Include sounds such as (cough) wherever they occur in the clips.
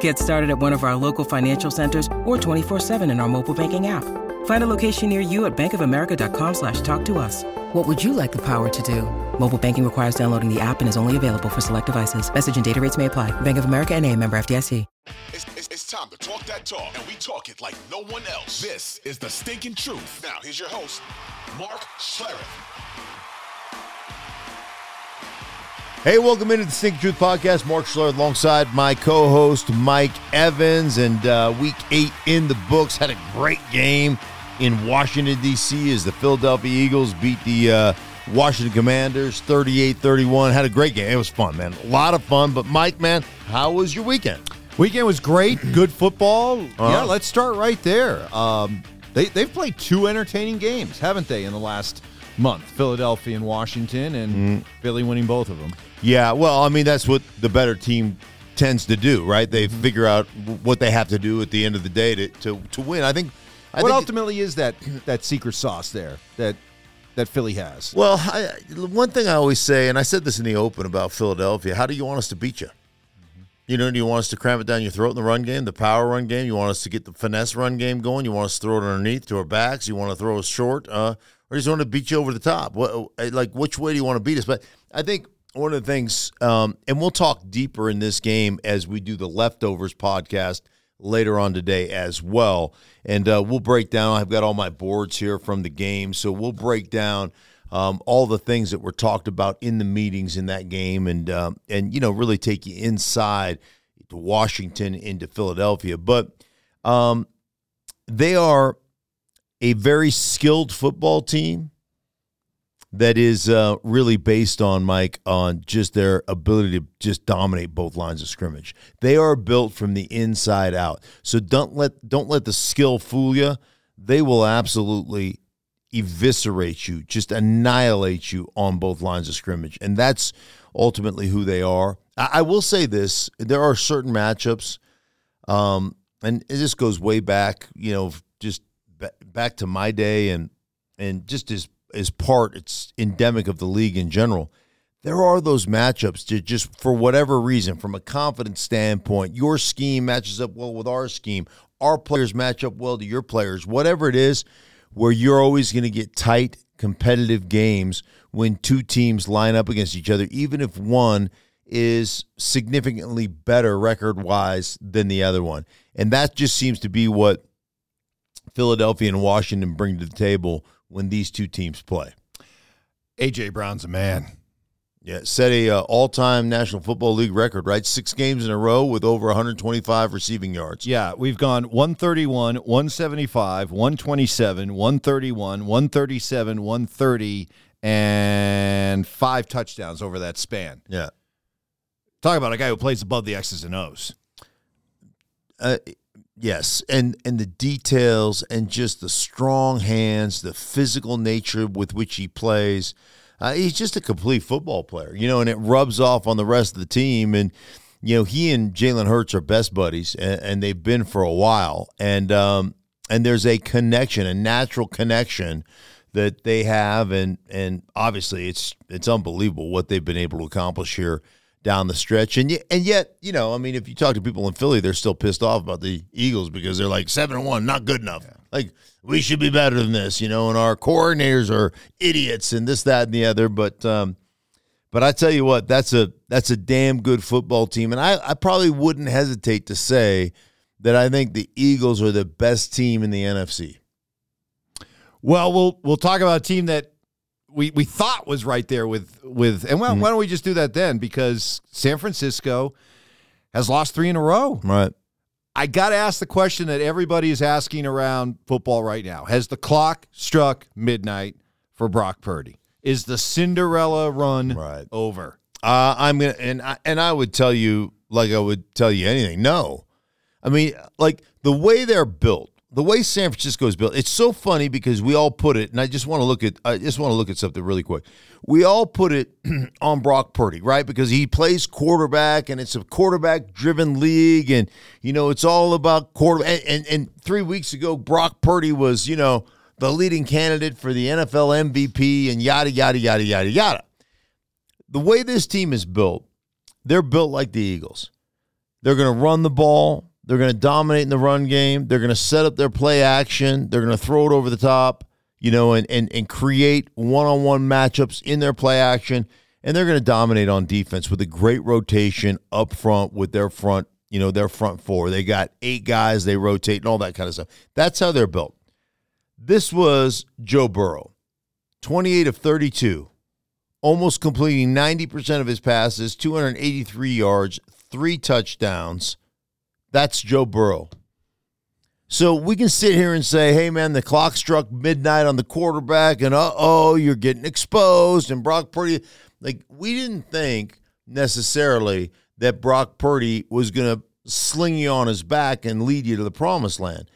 Get started at one of our local financial centers or 24-7 in our mobile banking app. Find a location near you at bankofamerica.com slash talk to us. What would you like the power to do? Mobile banking requires downloading the app and is only available for select devices. Message and data rates may apply. Bank of America and a member FDIC. It's, it's, it's time to talk that talk, and we talk it like no one else. This is the stinking truth. Now, here's your host, Mark Schlereth. Hey, welcome into the Stink Truth Podcast. Mark Schler alongside my co-host Mike Evans, and uh, Week Eight in the books. Had a great game in Washington D.C. as the Philadelphia Eagles beat the uh, Washington Commanders 38-31. Had a great game. It was fun, man. A lot of fun. But Mike, man, how was your weekend? Weekend was great. (clears throat) Good football. Uh-huh. Yeah, let's start right there. Um, they they've played two entertaining games, haven't they, in the last month? Philadelphia and Washington, and Mm-hmm. Philly winning both of them. Yeah, well, I mean that's what the better team tends to do, right? They Mm-hmm. figure out what they have to do at the end of the day to to, to win. I think. I what think ultimately is that that secret sauce there that that Philly has? Well, I, one thing I always say, and I said this in the open about Philadelphia: How do you want us to beat you? You know, do you want us to cram it down your throat in the run game, the power run game? You want us to get the finesse run game going? You want us to throw it underneath to our backs? You want to throw us short, uh, or just want to beat you over the top? What, like, which way do you want to beat us? But I think one of the things, um, and we'll talk deeper in this game as we do the leftovers podcast later on today as well, and uh, we'll break down. I've got all my boards here from the game, so we'll break down um, all the things that were talked about in the meetings in that game, and um, and you know really take you inside to Washington into Philadelphia. But um, they are a very skilled football team that is uh, really based on Mike on just their ability to just dominate both lines of scrimmage. They are built from the inside out. So don't let don't let the skill fool you. They will absolutely eviscerate you, just annihilate you on both lines of scrimmage. And that's ultimately who they are. I, I will say this there are certain matchups, um, and this goes way back, you know, just back to my day and and just as as part it's endemic of the league in general. There are those matchups that just for whatever reason, from a confidence standpoint, your scheme matches up well with our scheme. Our players match up well to your players. Whatever it is, where you're always going to get tight, competitive games when two teams line up against each other, even if one is significantly better record wise than the other one. And that just seems to be what Philadelphia and Washington bring to the table when these two teams play. AJ Brown's a man. Yeah, set a uh, all-time National Football League record, right? Six games in a row with over 125 receiving yards. Yeah, we've gone 131, 175, 127, 131, 137, 130, and five touchdowns over that span. Yeah. Talk about a guy who plays above the X's and O's. Uh, yes, and and the details and just the strong hands, the physical nature with which he plays. Uh, he's just a complete football player, you know, and it rubs off on the rest of the team. And you know, he and Jalen Hurts are best buddies, and, and they've been for a while. And um, and there's a connection, a natural connection that they have, and and obviously it's it's unbelievable what they've been able to accomplish here down the stretch. And yet, and yet, you know, I mean, if you talk to people in Philly, they're still pissed off about the Eagles because they're like seven and one, not good enough. Like we should be better than this, you know. And our coordinators are idiots and this, that, and the other. But um, but I tell you what, that's a that's a damn good football team, and I I probably wouldn't hesitate to say that I think the Eagles are the best team in the NFC. Well, we'll we'll talk about a team that we we thought was right there with with and well, why don't we just do that then? Because San Francisco has lost three in a row. Right. I got to ask the question that everybody is asking around football right now: Has the clock struck midnight for Brock Purdy? Is the Cinderella run Right. over? Uh, I'm gonna and I, and I would tell you like I would tell you anything. No, I mean like the way they're built, the way San Francisco is built. It's so funny because we all put it, and I just want to look at I just want to look at something really quick. We all put it (clears throat) on Brock Purdy, right? Because he plays quarterback, and it's a quarterback-driven league, and you know it's all about quarter. And, and, and three weeks ago, Brock Purdy was you know the leading candidate for the NFL MVP, and yada yada yada yada yada the way this team is built, they're built like the Eagles. They're going to run the ball. They're going to dominate in the run game. They're going to set up their play action. They're going to throw it over the top, you know, and and and create one-on-one matchups in their play action. And they're going to dominate on defense with a great rotation up front with their front, you know, their front four. They got eight guys. They rotate and all that kind of stuff. That's how they're built. This was Joe Burrow, 28 of 32 almost completing 90% of his passes, 283 yards, three touchdowns. That's Joe Burrow. So we can sit here and say, hey, man, the clock struck midnight on the quarterback, and uh oh, you're getting exposed. And Brock Purdy, like, we didn't think necessarily that Brock Purdy was going to sling you on his back and lead you to the promised land.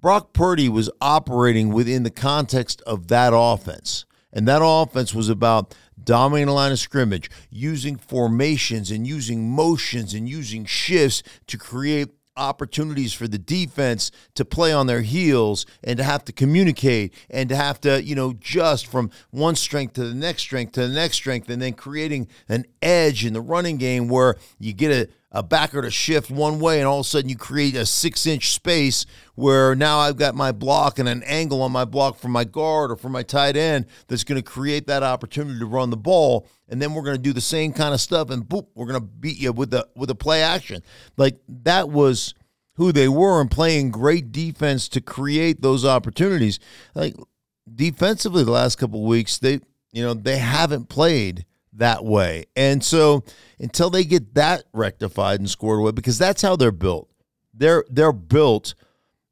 Brock Purdy was operating within the context of that offense. And that offense was about dominating the line of scrimmage, using formations and using motions and using shifts to create opportunities for the defense to play on their heels and to have to communicate and to have to, you know, just from one strength to the next strength to the next strength and then creating an edge in the running game where you get a a backer to shift one way, and all of a sudden you create a six inch space where now I've got my block and an angle on my block for my guard or for my tight end that's going to create that opportunity to run the ball. And then we're going to do the same kind of stuff, and boop, we're going to beat you with the with a play action. Like that was who they were and playing great defense to create those opportunities. Like defensively, the last couple weeks, they you know they haven't played that way. And so until they get that rectified and scored away, because that's how they're built. They're they're built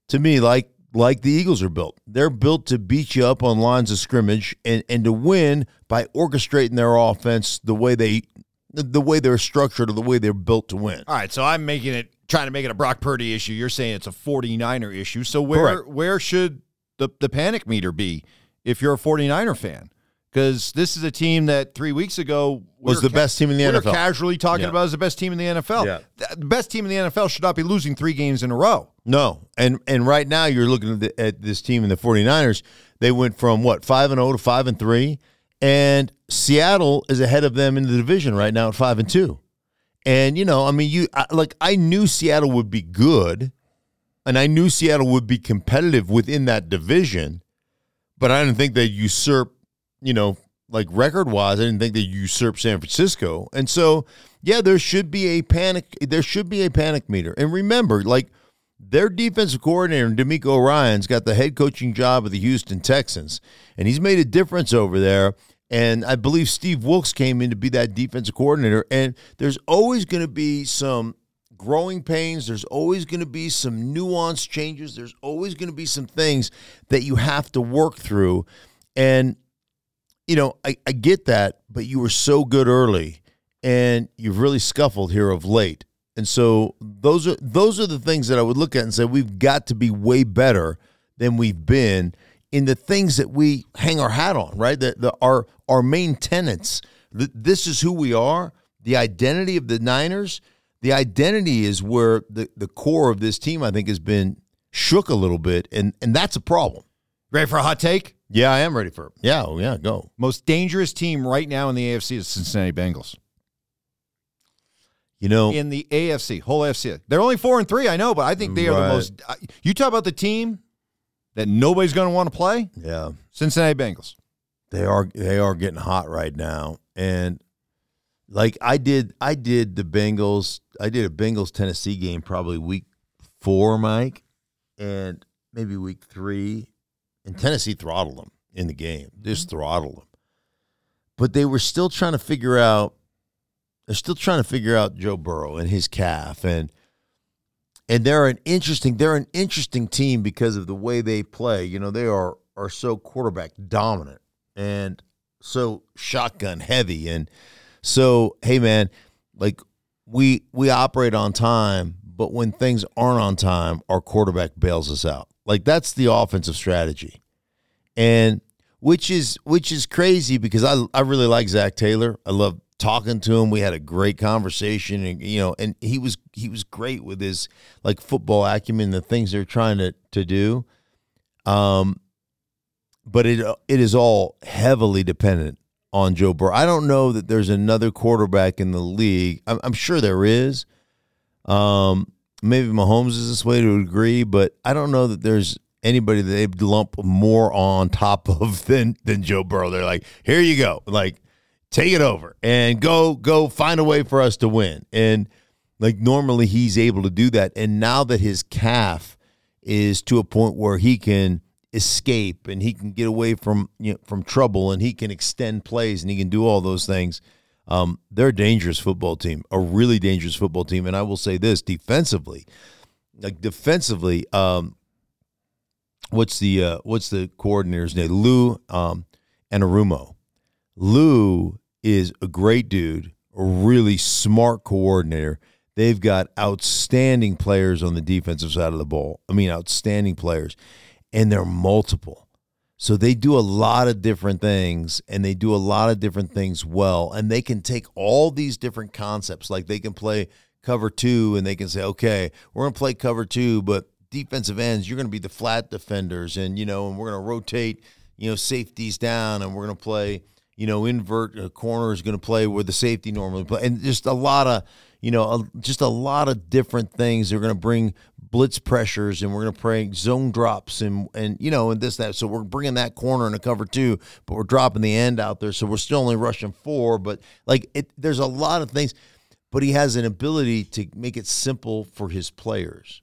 to me like like the Eagles are built. They're built to beat you up on lines of scrimmage and, and to win by orchestrating their offense the way they the way they're structured or the way they're built to win. All right, so I'm making it trying to make it a Brock Purdy issue. You're saying it's a 49er issue. So where Correct. where should the the panic meter be if you're a 49er fan? Because this is a team that three weeks ago we Was the best team in the we NFL. casually talking Yeah. about as the best team in the NFL. Yeah. The best team in the NFL should not be losing three games in a row. No. And and right now you're looking at, the, at this team in the 49ers. They went from what, 5 and 0 to 5 and 3 and Seattle is ahead of them in the division right now at 5 and 2. And you know, I mean you I, like I knew Seattle would be good and I knew Seattle would be competitive within that division, but I didn't think they'd usurp, you know, like record wise, I didn't think they'd usurp San Francisco. And so, yeah, there should be a panic. There should be a panic meter. And remember, like their defensive coordinator, DeMeco Ryans got the head coaching job of the Houston Texans, and he's made a difference over there. And I believe Steve Wilks came in to be that defensive coordinator. And there's always going to be some growing pains. There's always going to be some nuanced changes. There's always going to be some things that you have to work through. And, you know, I, I get that, but you were so good early and you've really scuffled here of late. And so those are those are the things that I would look at and say we've got to be way better than we've been in the things that we hang our hat on, right? The, the our our main tenets. This is who we are. The identity of the Niners. The identity is where the, the core of this team, I think, has been shook a little bit, and and that's a problem. Ready for a hot take? Yeah, I am ready for it. Yeah, oh, yeah, go. Most dangerous team right now in the AFC is Cincinnati Bengals. You know, In the AFC, whole AFC, they're only four and three. I know, but I think they are the most. Uh, you talk about the team that nobody's going to want to play. yeah, Cincinnati Bengals. they are they are getting hot right now, and like I did, I did the Bengals. I did a Bengals Tennessee game probably week four, Mike, and maybe week three, and Tennessee throttled them in the game, just mm-hmm. throttled them. but they were still trying to figure out. They're still trying to figure out Joe Burrow and his calf, and and they're an interesting. They're an interesting team because of the way they play. You know, they are are so quarterback dominant and so shotgun heavy, and so hey, man, like we we operate on time, but when things aren't on time, our quarterback bails us out. Like that's the offensive strategy, and which is which is crazy because I I really like Zac Taylor. I love talking to him. We had a great conversation, and you know, and he was he was great with his like football acumen, the things they're trying to to do. Um, but it it is all heavily dependent on Joe Burrow. I don't know that there's another quarterback in the league. I'm, I'm sure there is. Um, maybe Mahomes is this way to agree, but I don't know that there's anybody that they'd lump more on top of (laughs) than than Joe Burrow. They're like, here you go, like take it over and go go find a way for us to win. And like normally he's able to do that. And now that his calf is to a point where he can escape and he can get away from you know, from trouble and he can extend plays and he can do all those things. Um, they're a dangerous football team, a really dangerous football team. And I will say this defensively, like defensively, um, what's the uh, what's the coordinator's name? Lou um, Anarumo. Lou is a great dude, a really smart coordinator. They've got outstanding players on the defensive side of the ball. I mean, outstanding players, and they're multiple. So they do a lot of different things and they do a lot of different things well. And they can take all these different concepts, like they can play cover two and they can say, okay, we're going to play cover two, but defensive ends, you're going to be the flat defenders, and you know, and we're going to rotate, you know, safeties down, and we're going to play, you know, invert a corner is going to play where the safety normally play, and just a lot of, you know, a, just a lot of different things. They're going to bring blitz pressures, and we're going to bring zone drops, and and you know, and this that. So we're bringing that corner in a cover two, but we're dropping the end out there, so we're still only rushing four. But like, it, there's a lot of things, but he has an ability to make it simple for his players.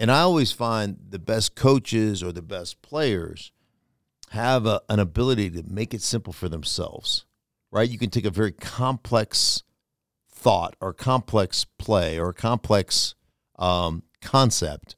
And I always find the best coaches or the best players have a, an ability to make it simple for themselves, right? You can take a very complex thought or complex play or complex um, concept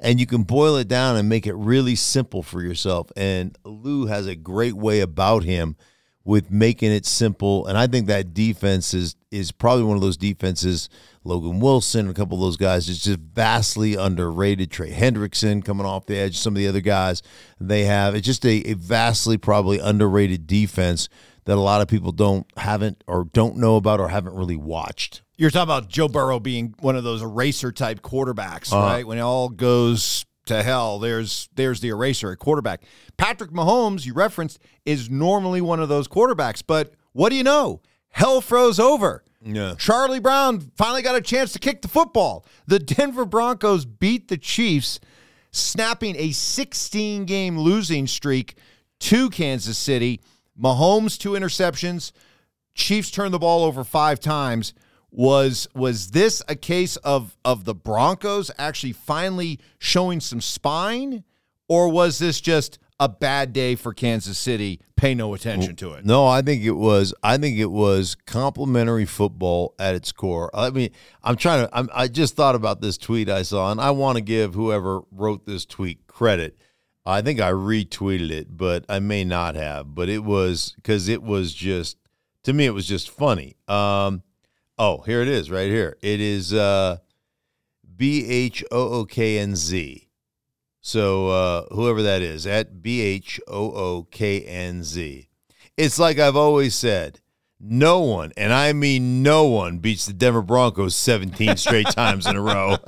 and you can boil it down and make it really simple for yourself. And Lou has a great way about him with making it simple. And I think that defense is is probably one of those defenses. Logan Wilson, a couple of those guys, is just vastly underrated. Trey Hendrickson coming off the edge, some of the other guys they have. It's just a, a vastly probably underrated defense that a lot of people don't haven't or don't know about or haven't really watched. You're talking about Joe Burrow being one of those eraser type quarterbacks, Uh-huh. right? When it all goes to hell, there's there's the eraser at quarterback. Patrick Mahomes, you referenced, is normally one of those quarterbacks, but what do you know? Hell froze over. Yeah. Charlie Brown finally got a chance to kick the football. The Denver Broncos beat the Chiefs, snapping a 16 game losing streak to Kansas City. Mahomes, two interceptions. Chiefs turned the ball over five times. Was was this a case of of the Broncos actually finally showing some spine, or was this just a bad day for Kansas City? Pay no attention to it. No, I think it was. I think it was complementary football at its core. I mean, I'm trying to. I'm, I just thought about this tweet I saw, and I want to give whoever wrote this tweet credit. I think I retweeted it, but I may not have. But it was because it was just to me, it was just funny. Um, oh, here it is, right here. It is uh, B H O O K N Z. So uh, whoever that is at B H O O K N Z. It's like I've always said. No one, and I mean no one, beats the Denver Broncos 17 straight (laughs) times in a row. (laughs)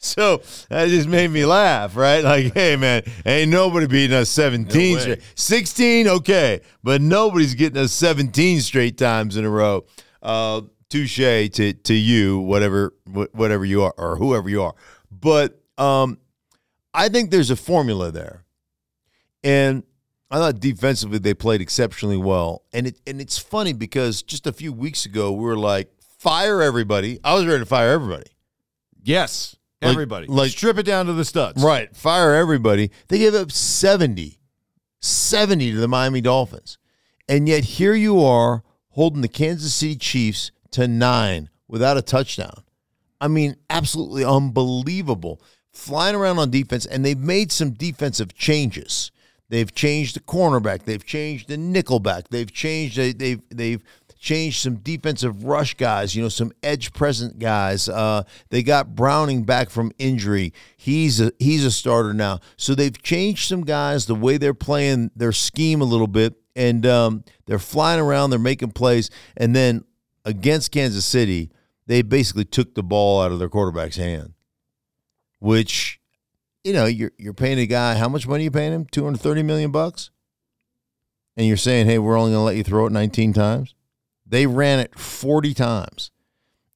So that just made me laugh, right? Like, hey, man, ain't nobody beating us 17 way. straight. 16, okay, but nobody's getting us 17 straight times in a row. Uh, touche to to you, whatever wh- whatever you are or whoever you are. But um, I think there's a formula there, and I thought defensively they played exceptionally well. And it and it's funny because just a few weeks ago we were like, fire everybody. I was ready to fire everybody. Yes, Like- everybody. like- strip it down to the studs. Right. Fire everybody. They gave up 70, 70 to the Miami Dolphins. And yet here you are holding the Kansas City Chiefs to nine without a touchdown. I mean, absolutely unbelievable. Flying around on defense, and they've made some defensive changes. They've changed the cornerback. They've changed the nickelback. They've changed. They, they've they've changed some defensive rush guys. You know, some edge present guys. Uh, they got Browning back from injury. He's a he's a starter now. So they've changed some guys. The way they're playing their scheme a little bit, and um, they're flying around. They're making plays, and then against Kansas City, they basically took the ball out of their quarterback's hand, which you know you're you're paying a guy how much money you paying him? 230 million bucks? And you're saying hey we're only going to let you throw it 19 times? They ran it 40 times.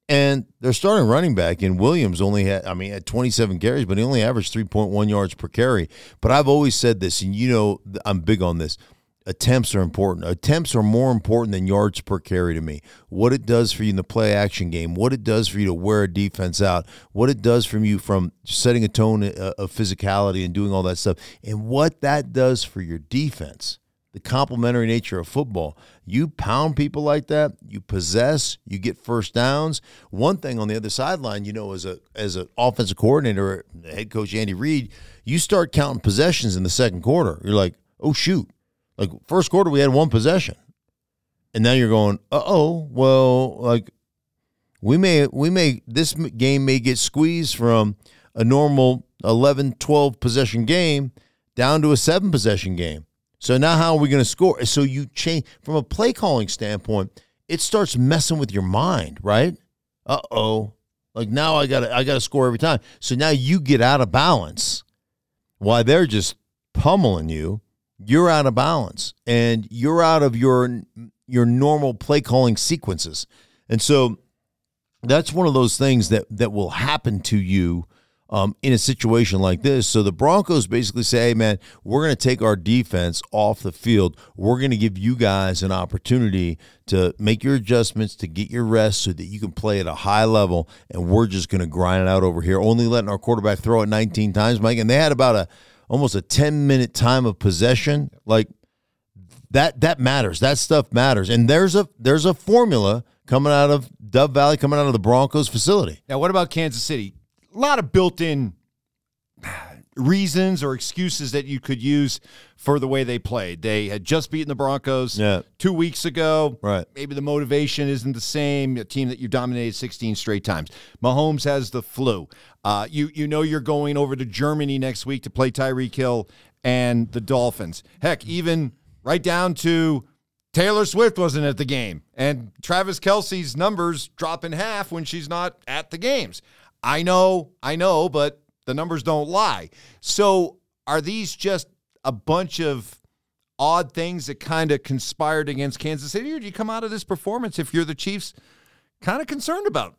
And their starting running back in Williams only had I mean had 27 carries but he only averaged 3.1 yards per carry. But I've always said this and you know I'm big on this attempts are important. Attempts are more important than yards per carry to me. What it does for you in the play action game, what it does for you to wear a defense out, what it does from you from setting a tone uh, of physicality and doing all that stuff, and what that does for your defense. The complementary nature of football. You pound people like that, you possess, you get first downs. One thing on the other sideline, you know, as a as an offensive coordinator, head coach Andy Reid, you start counting possessions in the second quarter. You're like, oh shoot, like first quarter, we had one possession, and now you're going, uh oh, well, like we may we may this game may get squeezed from a normal 11, 12 possession game down to a seven possession game. So now how are we going to score? So you change from a play calling standpoint, it starts messing with your mind, right? Uh oh, like now I got to I got to score every time. So now you get out of balance. Why they're just pummeling you you're out of balance and you're out of your your normal play calling sequences. And so that's one of those things that that will happen to you um, in a situation like this. So the Broncos basically say, "Hey, man, we're going to take our defense off the field. We're going to give you guys an opportunity to make your adjustments, to get your rest, so that you can play at a high level. And we're just going to grind it out over here, only letting our quarterback throw it 19 times, Mike. And they had about a almost a 10 minute time of possession. Like that that matters. That stuff matters. And there's a there's a formula coming out of Dove Valley, coming out of the Broncos facility. Now, what about Kansas City? A lot of built-in reasons or excuses that you could use for the way they played. They had just beaten the Broncos Yeah. two weeks ago. Right. Maybe the motivation isn't the same. A team that you dominated 16 straight times. Mahomes has the flu. Uh, you you know you're going over to Germany next week to play Tyreek Hill and the Dolphins. Heck, even right down to Taylor Swift wasn't at the game, and Travis Kelce's numbers drop in half when she's not at the games. I know, I know, but the numbers don't lie. So are these just a bunch of odd things that kind of conspired against Kansas City, or do you come out of this performance if you're the Chiefs kind of concerned about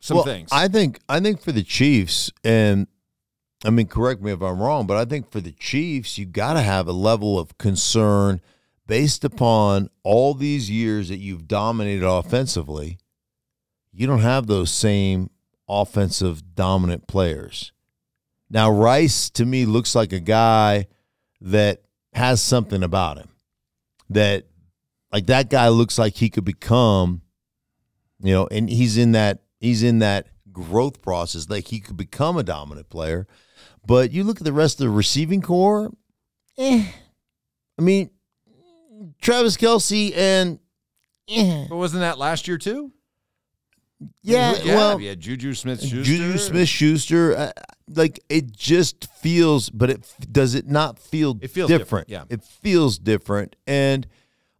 some Well, things? I think I think for the Chiefs, and I mean, correct me if I'm wrong, but I think for the Chiefs, you got to have a level of concern based upon all these years that you've dominated offensively. You don't have those same offensive dominant players. Now, Rice to me looks like a guy that has something about him that, like, that guy looks like he could become you know, and he's in that he's in that growth process. Like he could become a dominant player. But you look at the rest of the receiving corps, eh. I mean, Travis Kelce and eh. but wasn't that last year too? Yeah, yeah, well, yeah, Juju Smith Schuster. Juju Smith Schuster, uh, like it just feels, but it does it not feel It feels different? different, yeah. it feels different, and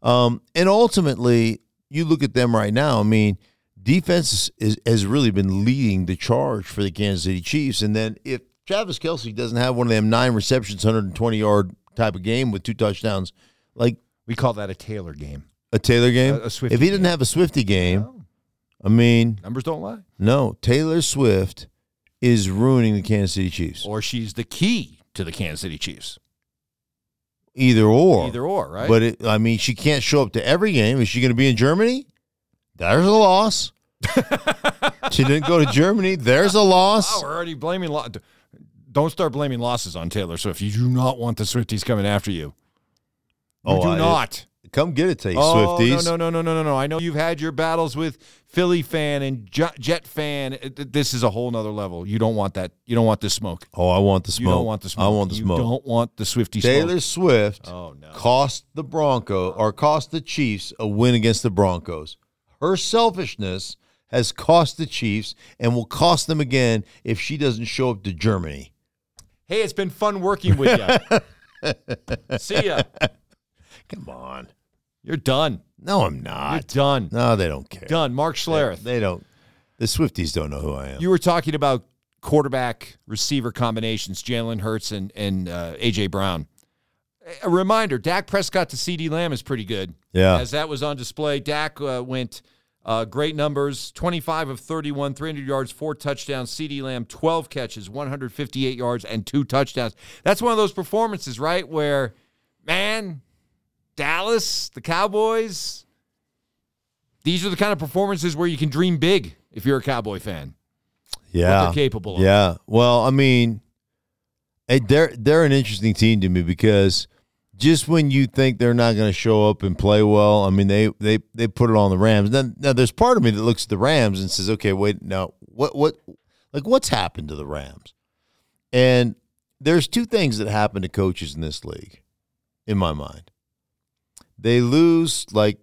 um, and ultimately, you look at them right now. I mean, defense is, has really been leading the charge for the Kansas City Chiefs. And then if Travis Kelce doesn't have one of them nine receptions, 120 yard type of game with two touchdowns, like We call that a Taylor game. a Taylor game, A- a Swiftie if he didn't game. have a Swifty game, I mean, Numbers don't lie. no, Taylor Swift is ruining the Kansas City Chiefs. Or she's the key to the Kansas City Chiefs. Either or. Either or, right? But it, I mean, she can't show up to every game. Is she going to be in Germany? There's a loss. (laughs) she didn't go to Germany. There's a loss. Oh, we're already blaming. Lo- don't start blaming losses on Taylor Swift. You do not want the Swifties coming after you. You Oh, do I- not. Come get it, to you, Swifties. Oh Swifties. no no no no no no! I know you've had your battles with Philly fan and Jet Jet fan. This is a whole nother level. You don't want that. You don't want the smoke. Oh, I want the smoke. You don't want the smoke. I want the you smoke. You don't want the Swifty Taylor smoke. Swift Oh no! cost the Bronco or cost the Chiefs a win against the Broncos. Her selfishness has cost the Chiefs and will cost them again if she doesn't show up to Germany. Hey, it's been fun working with you. (laughs) See ya. Come on. You're done. No, I'm not. You're done. No, they don't care. Done. Mark Schlereth. They don't. The Swifties don't know who I am. You were talking about quarterback receiver combinations, Jalen Hurts and, and uh, A.J. Brown. A reminder Dak Prescott to CeeDee Lamb is pretty good. Yeah. As that was on display, Dak uh, went uh, great numbers 25 of 31, 300 yards, four touchdowns. CeeDee Lamb, 12 catches, 158 yards, and two touchdowns. That's one of those performances, right? Where, man, Dallas, the Cowboys, these are the kind of performances where you can dream big if you're a Cowboy fan yeah, they're capable of. Yeah. Well, I mean, eh, they're they're an interesting team to me because just when you think they're not going to show up and play well, I mean, they they they put it on the Rams. Now, now, there's part of me that looks at the Rams and says, okay, wait, now what what like what's happened to the Rams? And there's two things that happen to coaches in this league, in my mind. They lose like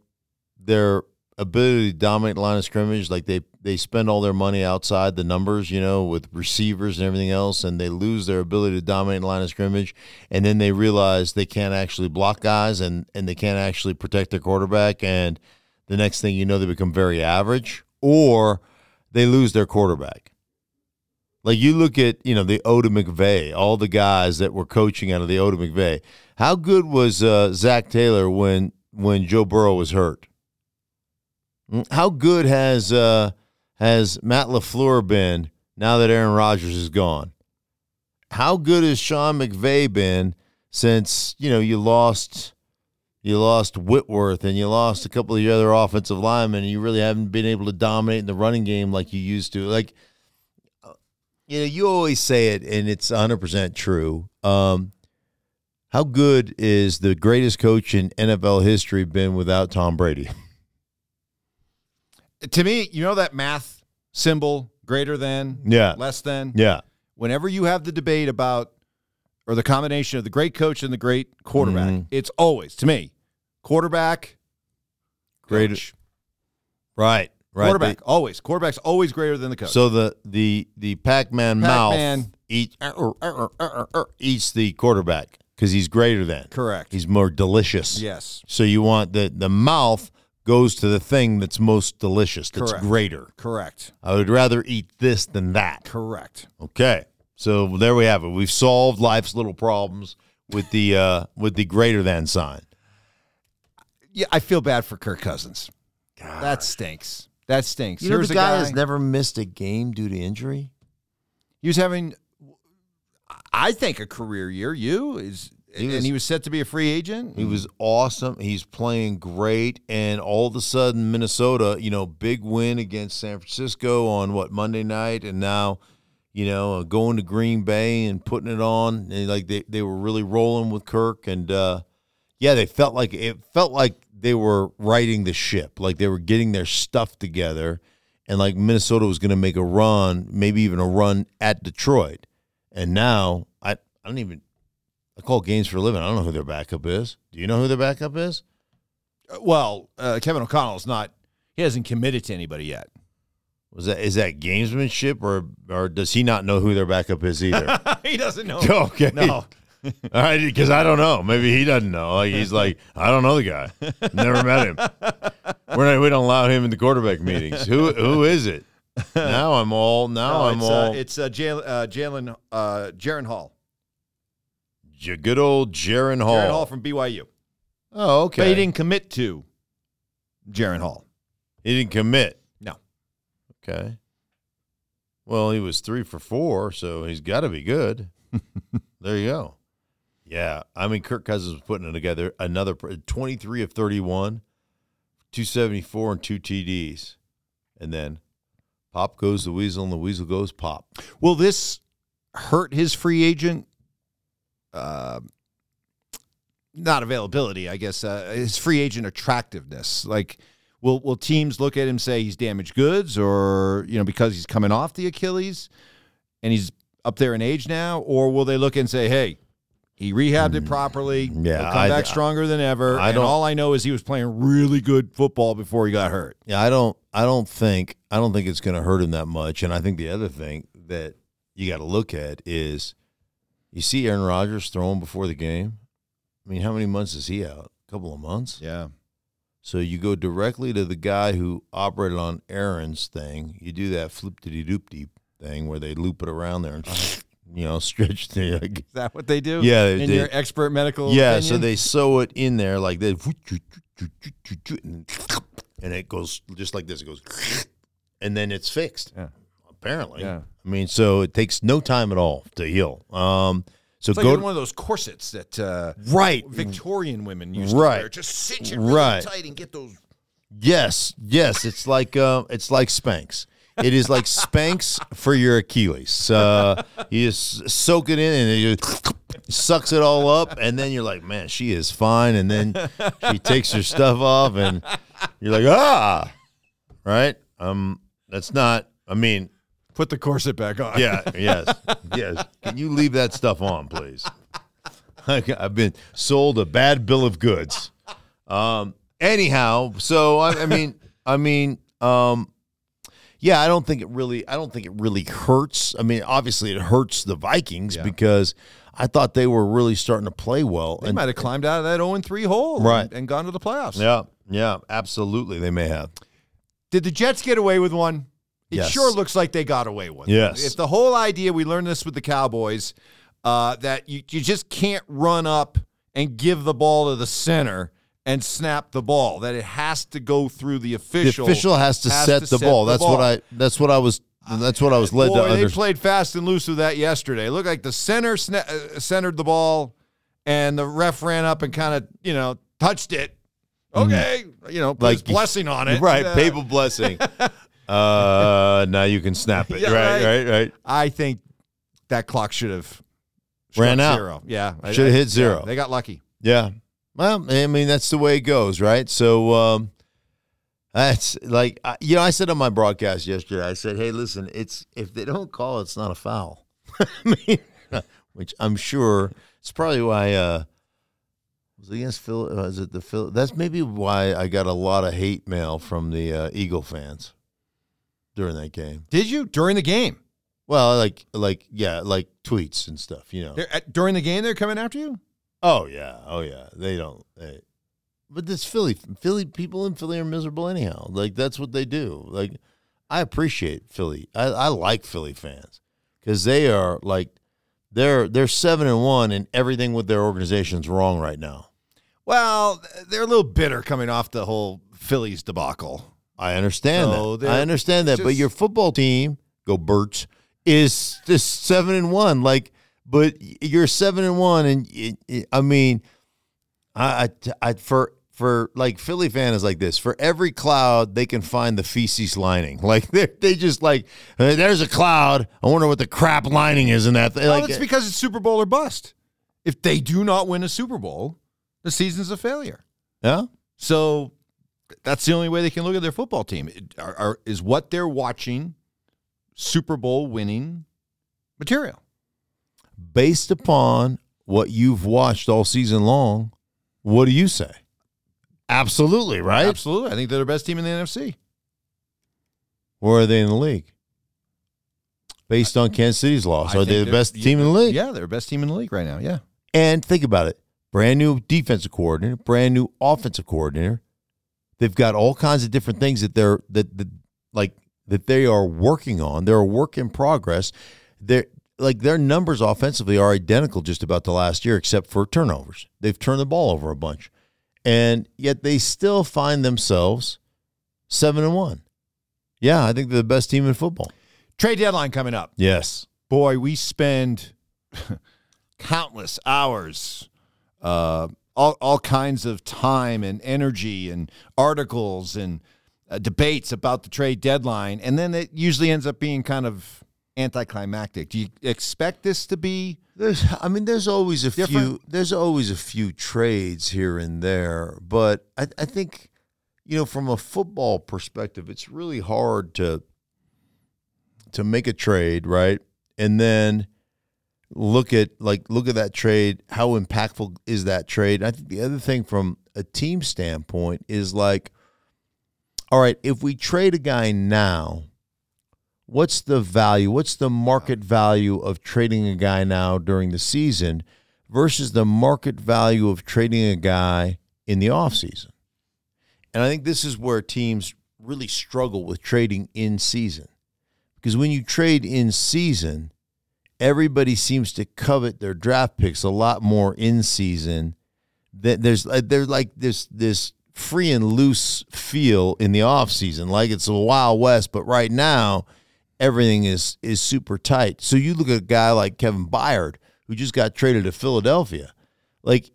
their ability to dominate line of scrimmage, like they they spend all their money outside the numbers, you know, with receivers and everything else, and they lose their ability to dominate line of scrimmage, and then they realize they can't actually block guys and and they can't actually protect their quarterback, and the next thing you know, they become very average, or they lose their quarterback. Like you look at, you know, the Oda McVay, all the guys that were coaching out of the Oda McVay. How good was uh, Zac Taylor when when Joe Burrow was hurt? Mm, How good has uh, has Matt LaFleur been now that Aaron Rodgers is gone? How good has Sean McVay been since you know you lost you lost Whitworth and you lost a couple of your other offensive linemen and you really haven't been able to dominate in the running game like you used to? Like you know, you always say it, and it's 100% true. Um, how good is the greatest coach in NFL history been without Tom Brady? (laughs) To me, you know that math symbol greater than, Yeah. less than? Yeah. Whenever you have the debate about or the combination of the great coach and the great quarterback, Mhm. it's always to me quarterback, Great. Right. Right. quarterback always. Quarterback's always greater than the coach. So the the the Pac-Man, Pac-Man. mouth eat, uh, uh, uh, eats the quarterback because he's greater than. correct. He's more delicious. yes, So you want the the mouth goes to the thing that's most delicious. That's Correct. greater. correct, I would rather eat this than that. correct. Okay. So there we have it. We've solved life's little problems with the uh with the greater than sign. Yeah, I feel bad for Kirk Cousins. That stinks. That stinks. You know Here's the a guy, guy has never missed a game due to injury. He was having, I think, a career year. You is, He was- and he was set to be a free agent. He was awesome. He's playing great, and all of a sudden, Minnesota, you know, big win against San Francisco on what Monday night, and now, you know, uh, going to Green Bay and putting it on, and like they they were really rolling with Kirk, and uh, yeah, they felt like it felt like they were riding the ship, like they were getting their stuff together, and like Minnesota was going to make a run, maybe even a run at Detroit, and now I I don't even. I call games for a living. I don't know who their backup is. Do you know who their backup is? well, uh, Kevin O'Connell's not. He hasn't committed to anybody yet. Was that is that gamesmanship or or does he not know who their backup is either? (laughs) he doesn't know. (laughs) okay. No. (laughs) All right, because I don't know. Maybe he doesn't know. Like he's (laughs) like, I don't know the guy. Never met him. We're not, we don't allow him in the quarterback meetings. Who who is it? Now I'm all. Now No, I'm it's, all. uh, it's uh, Jalen, uh, Jalen, uh, Jaren Hall. J- good old Jaren Hall. Jaren Hall from BYU. oh, okay. But he didn't commit to Jaren Hall. He didn't commit. No. Okay. Well, he was three for four, so he's got to be good. (laughs) there you go. Yeah, I mean, Kirk Cousins was putting it together. Another twenty-three of thirty-one, two seventy-four, and two TDs, and then pop goes the weasel, and the weasel goes pop. Will this hurt his free agent? Uh, not availability, I guess. Uh, his free agent attractiveness. Like, will will teams look at him say he's damaged goods, or you know because he's coming off the Achilles and he's up there in age now, or will they look and say, hey? He rehabbed it properly. Hmm. Yeah, He'll come I- back stronger than ever. I and don't- all I know is he was playing really good football before he got hurt. Yeah, I don't I don't think I don't think it's going to hurt him that much. And I think the other thing that you got to look at is you see Aaron Rodgers throwing before the game. I mean, how many months is he out? A couple of months. Yeah. So you go directly to the guy who operated on Aaron's thing. You do that flip de doop deep thing where they loop it around there and (laughs) you know (laughs) stretch the Is that what they do? Yeah, In they- your expert medical yeah, so they sew it in there like that, and it goes just like this. It goes, and then it's fixed. Yeah. Apparently, Yeah. I mean, so it takes no time at all to heal. Um, so It's like go in one of those corsets that uh, right, Victorian women used to Right. wear. Just cinch it really Right. tight and get those. Yes, yes, it's like uh, it's like Spanx. It is like Spanx for your Achilles. Uh, you just soak it in and it just sucks it all up, and then you're like, man, she is fine. And then she takes her stuff off, and you're like, ah, right? Um, that's not. I mean, Put the corset back on. yeah, yes, yes. Can you leave that stuff on, please? I've been sold a bad bill of goods. Um. Anyhow, so I, I mean, I mean, um, yeah, I don't think it really. I don't think it really hurts. I mean, obviously, it hurts the Vikings because I thought they were really starting to play well. They might have climbed out of that 0 3 hole Right. and, and gone to the playoffs. yeah, yeah, absolutely, they may have. Did the Jets get away with one? It Yes. sure looks like they got away with. Yes. If the whole idea, we learned this with the Cowboys, uh, that you, you just can't run up and give the ball to the center and snap the ball. That it has to go through the official. The official. has to set the ball. That's what I. That's what I was. That's what I was led Boy, to they played fast and loose with that yesterday. It looked like the center sna- uh, centered the ball, and the ref ran up and kind of you know touched it. Okay, you know, put his Mm-hmm. Like- blessing on it. Right, Uh, papal blessing. (laughs) uh, now you can snap it. Yeah, right, right. right, right. I think that clock should have Ran out. Zero. Yeah, Should have hit zero. yeah, they got lucky. Yeah. Well, I mean that's the way it goes, right? So um, that's like I- you know, I said on my broadcast yesterday. I said, "Hey, listen, it's if they don't call, it, it's not a foul." (laughs) I mean, (laughs) which I'm sure it's probably why. Uh, was it against Phil? Was it the Phil? That's maybe why I got a lot of hate mail from the uh, Eagle fans during that game. Did you during the game? Well, like, like, yeah, like tweets and stuff, you know. They're, at, during the game, they're coming after you. Oh yeah, oh yeah. They don't. They, but this Philly, Philly people in Philly are miserable anyhow. Like that's what they do. Like I appreciate Philly. I, I like Philly fans because they are like they're they're seven and one, and everything with their organization's wrong right now. Well, they're a little bitter coming off the whole Phillies debacle. I understand So that. I understand that. but your football team, go Birds, is just seven and one. Like, but you're seven and one, and it, it- I mean, I, I, I for for like Philly fan is like this. For every cloud, they can find the feces lining. (laughs) Like they they just like "Uh, there's a cloud. I wonder what the crap lining is in that. thing. Well, like, it's because it's Super Bowl or bust. If they do not win a Super Bowl, the season's a failure. yeah. So that's the only way they can look at their football team. It- Are, are, is what they're watching Super Bowl winning material. Based upon what you've watched all season long, what do you say? Absolutely, right? Absolutely. I think they're the best team in the NFC. Where are they in the league? Based on Kansas City's loss, I are they the best team in the league? Yeah, they're the best team in the league right now. Yeah. And think about it brand new defensive coordinator, brand new offensive coordinator. They've got all kinds of different things that they're that, that like that they are working on. They're a work in progress. They're like their numbers offensively are identical just about the last year, except for turnovers. They've turned the ball over a bunch, and yet they still find themselves seven and one. Yeah, I think they're the best team in football. Trade deadline coming up. Yes, boy, we spend (laughs) countless hours, uh, all all kinds of time and energy and articles and uh, debates about the trade deadline, and then it usually ends up being kind of anticlimactic. Do you expect this to be? There's, I mean, there's always a Different? few. There's always a few trades here and there, but I, I think, you know, from a football perspective, it's really hard to to make a trade, right? And then look at like look at that trade. How impactful is that trade? I think the other thing from a team standpoint is like, all right, if we trade a guy now, what's the value? What's the market value of trading a guy now during the season versus the market value of trading a guy in the offseason? And I think this is where teams really struggle with trading in season. Because when you trade in season, everybody seems to covet their draft picks a lot more in season. That there's uh, there's like this this free and loose feel in the off season, like it's a wild west. But right now, everything is is super tight. So you look at a guy like Kevin Byard, who just got traded to Philadelphia. Like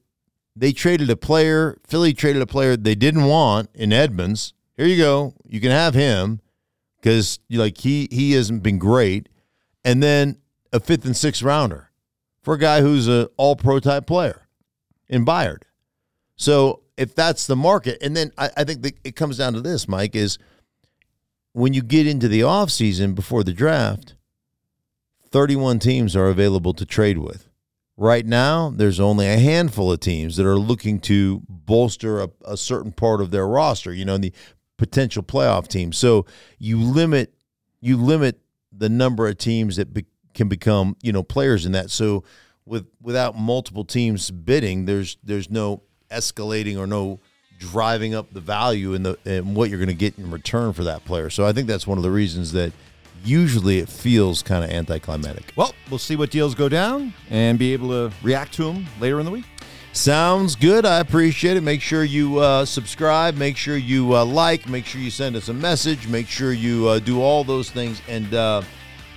they traded a player, Philly traded a player they didn't want in Edmunds. Here you go. You can have him because like he he hasn't been great. And then a fifth and sixth rounder for a guy who's a all pro type player in Byard. So if that's the market, and then I, I think it comes down to this, Mike, is when you get into the offseason before the draft, 31 teams are available to trade with. Right now, there's only a handful of teams that are looking to bolster a, a certain part of their roster, you know, the potential playoff teams. So you limit you limit the number of teams that be, can become, you know, players in that. So with without multiple teams bidding, there's there's no escalating or no driving up the value in the and what you're going to get in return for that player. So I think that's one of the reasons that usually it feels kind of anticlimactic. Well, we'll see what deals go down and be able to react to them later in the week. Sounds good. I appreciate it. Make sure you uh, subscribe. Make sure you uh, like. Make sure you send us a message. Make sure you uh, do all those things. And uh,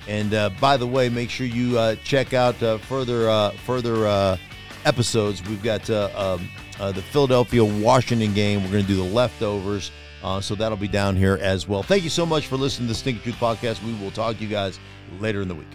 and uh, by the way, make sure you uh, check out uh, further uh, further uh, episodes. We've got uh, um, uh, the Philadelphia Washington game. We're going to do the leftovers. Uh, so that'll be down here as well. Thank you so much for listening to the Stinky Truth Podcast. We will talk to you guys later in the week.